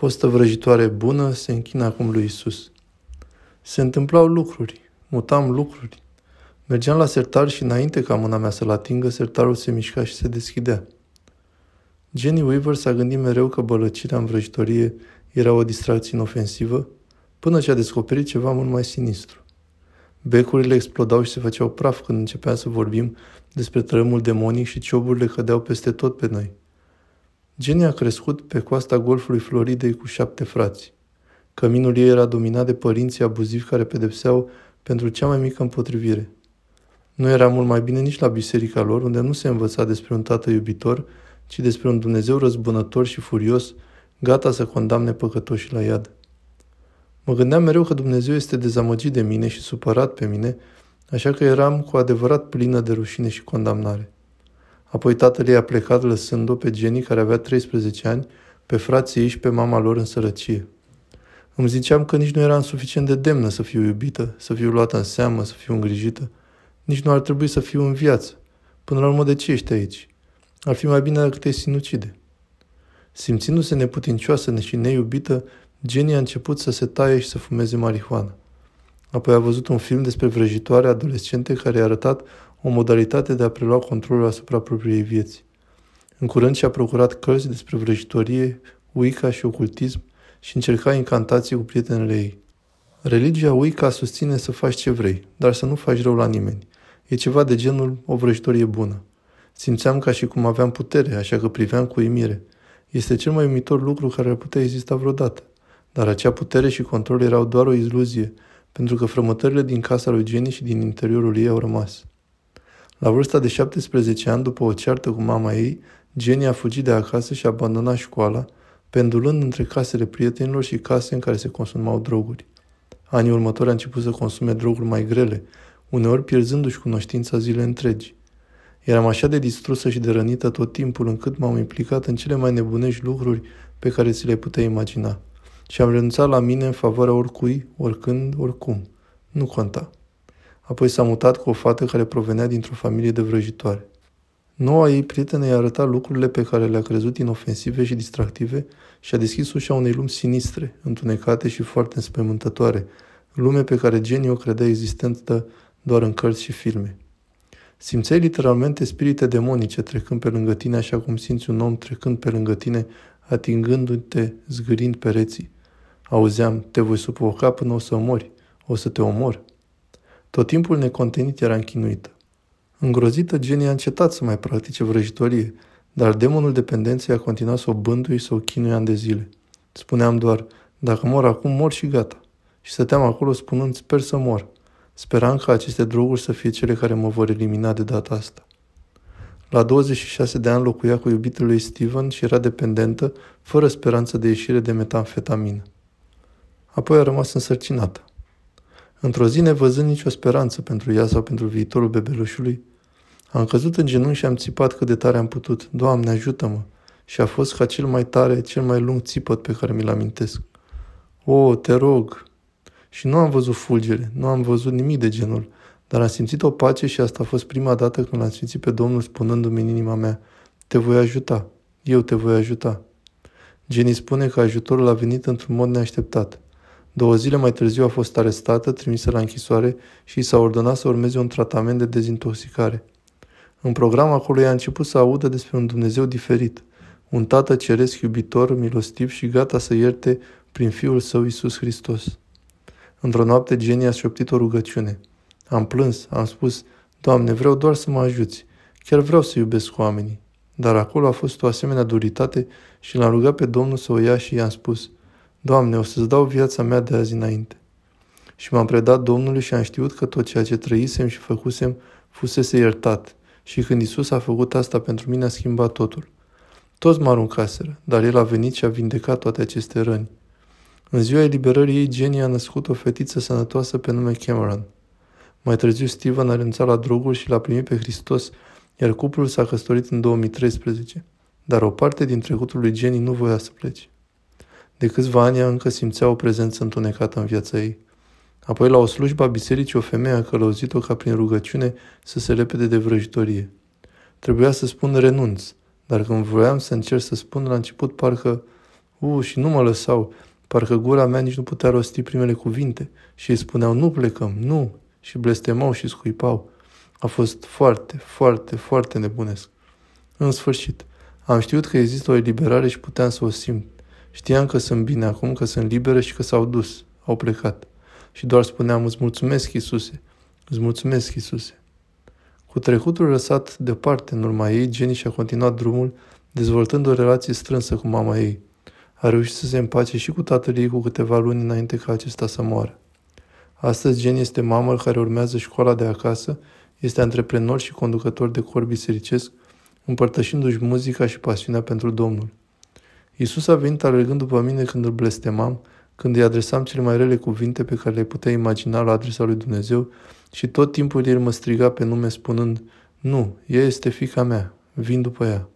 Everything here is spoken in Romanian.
Fostă vrăjitoare bună se închină acum lui Isus. Se întâmplau lucruri, mutam lucruri. Mergeam la sertar și înainte ca mâna mea să-l atingă, sertarul se mișca și se deschidea. Jenny Weaver s-a gândit mereu că bălăcirea în vrăjitorie era o distracție inofensivă, până ce a descoperit ceva mult mai sinistru. Becurile explodau și se făceau praf când începeam să vorbim despre trămul demonic și cioburile cădeau peste tot pe noi. Jenny a crescut pe coasta golfului Floridei cu șapte frați. Căminul ei era dominat de părinții abuzivi care pedepseau pentru cea mai mică împotrivire. Nu era mult mai bine nici la biserica lor, unde nu se învăța despre un tată iubitor, ci despre un Dumnezeu răzbunător și furios, gata să condamne păcătoșii la iad. Mă gândeam mereu că Dumnezeu este dezamăgit de mine și supărat pe mine, așa că eram cu adevărat plină de rușine și condamnare. Apoi tatăl ei a plecat lăsând-o pe Jenny, care avea 13 ani, pe frații ei și pe mama lor în sărăcie. Îmi ziceam că nici nu eram suficient de demnă să fiu iubită, să fiu luată în seamă, să fiu îngrijită. Nici nu ar trebui să fiu în viață. Până la urmă, de ce ești aici? Ar fi mai bine dacă te sinucide. Simțindu-se neputincioasă și neiubită, Jenny a început să se taie și să fumeze marihuana. Apoi a văzut un film despre vrăjitoare adolescente care i-a arătat o modalitate de a prelua controlul asupra propriei vieți. În curând și-a procurat cărți despre vrăjitorie, Wicca și ocultism și încerca incantații cu prietenele ei. Religia Wicca susține să faci ce vrei, dar să nu faci rău la nimeni. E ceva de genul o vrăjitorie bună. Simțeam ca și cum aveam putere, așa că priveam cu uimire. Este cel mai uimitor lucru care ar putea exista vreodată. Dar acea putere și control erau doar o iluzie, pentru că frămătările din casa lui Jenny și din interiorul ei au rămas. La vârsta de 17 ani, după o ceartă cu mama ei, Jenny a fugit de acasă și a abandonat școala, pendulând între casele prietenilor și case în care se consumau droguri. Anii următori a început să consume droguri mai grele, uneori pierzându-și cunoștința zile întregi. Eram așa de distrusă și de rănită tot timpul încât m-am implicat în cele mai nebunești lucruri pe care ți le puteai imagina și am renunțat la mine în favoarea oricui, oricând, oricum. Nu conta. Apoi s-a mutat cu o fată care provenea dintr-o familie de vrăjitoare. Noua ei prietenă i-a arătat lucrurile pe care le-a crezut inofensive și distractive și a deschis ușa unei lumi sinistre, întunecate și foarte înspăimântătoare, lume pe care Jenny o credea existentă doar în cărți și filme. Simțeai literalmente spirite demonice trecând pe lângă tine așa cum simți un om trecând pe lângă tine, atingându-te, zgârind pereții. Auzeam, te voi sufoca până o să mori, o să te omor. Tot timpul necontenit era închinuită. Îngrozită, Jenny a încetat să mai practice vrăjitorie, dar demonul dependenței a continuat să o bântui și să o chinuie ani de zile. Spuneam doar, dacă mor acum, mor și gata. Și stăteam acolo spunând, sper să mor. Speram ca aceste droguri să fie cele care mă vor elimina de data asta. La 26 de ani locuia cu iubitul lui Steven și era dependentă, fără speranță de ieșire de metamfetamină. Apoi a rămas însărcinată. Într-o zi, nevăzând nicio speranță pentru ea sau pentru viitorul bebelușului, am căzut în genunchi și am țipat cât de tare am putut. Doamne, ajută-mă! Și a fost ca cel mai tare, cel mai lung țipăt pe care mi-l amintesc. O, te rog! Și nu am văzut fulgere, nu am văzut nimic de genul, dar am simțit o pace și asta a fost prima dată când l-am simțit pe Domnul spunându-mi în inima mea, te voi ajuta, eu te voi ajuta. Jenny spune că ajutorul a venit într-un mod neașteptat. Două zile mai târziu a fost arestată, trimisă la închisoare și i s-a ordonat să urmeze un tratament de dezintoxicare. În program acolo ea a început să audă despre un Dumnezeu diferit, un Tată ceresc iubitor, milostiv și gata să ierte prin Fiul Său Isus Hristos. Într-o noapte, Jenny a șoptit o rugăciune. Am plâns, am spus, Doamne, vreau doar să mă ajuți. Chiar vreau să iubesc oamenii. Dar acolo a fost o asemenea duritate și l-am rugat pe Domnul să o ia și i-am spus, Doamne, o să-ți dau viața mea de azi înainte. Și m-am predat Domnului și am știut că tot ceea ce trăisem și făcusem fusese iertat. Și când Isus a făcut asta pentru mine, a schimbat totul. Toți mă aruncaseră, dar El a venit și a vindecat toate aceste răni. În ziua eliberării ei, Jenny a născut o fetiță sănătoasă pe nume Cameron. Mai târziu, Steven a renunțat la droguri și l-a primit pe Hristos, iar cuplul s-a căsătorit în 2013. Dar o parte din trecutul lui Jenny nu voia să plece. De câțiva ani încă simțea o prezență întunecată în viața ei. Apoi, la o slujbă a bisericii, o femeie a călăuzit-o ca prin rugăciune să se repede de vrăjitorie. Trebuia să spun renunț, dar când vroiam să încerc să spun la început, parcă U, și nu mă lăsau. Parcă gura mea nici nu putea rosti primele cuvinte și îi spuneau, nu plecăm, nu, și blestemau și scuipau. A fost foarte, foarte, foarte nebunesc. În sfârșit, am știut că există o eliberare și puteam să o simt. Știam că sunt bine acum, că sunt liberă și că s-au dus, au plecat. Și doar spuneam, îți mulțumesc, Iisuse, îți mulțumesc, Iisuse. Cu trecutul lăsat departe în urma ei, Jenny și-a continuat drumul, dezvoltând o relație strânsă cu mama ei. A reușit să se împace și cu tatăl ei cu câteva luni înainte ca acesta să moară. Astăzi, Jenny este mamă care urmează școala de acasă, este antreprenor și conducător de cor bisericesc, împărtășindu-și muzica și pasiunea pentru Domnul. Iisus a venit alergând după mine când îl blestemam, când îi adresam cele mai rele cuvinte pe care le putea imagina la adresa lui Dumnezeu și tot timpul el mă striga pe nume spunând, Nu, ea este fica mea, vin după ea.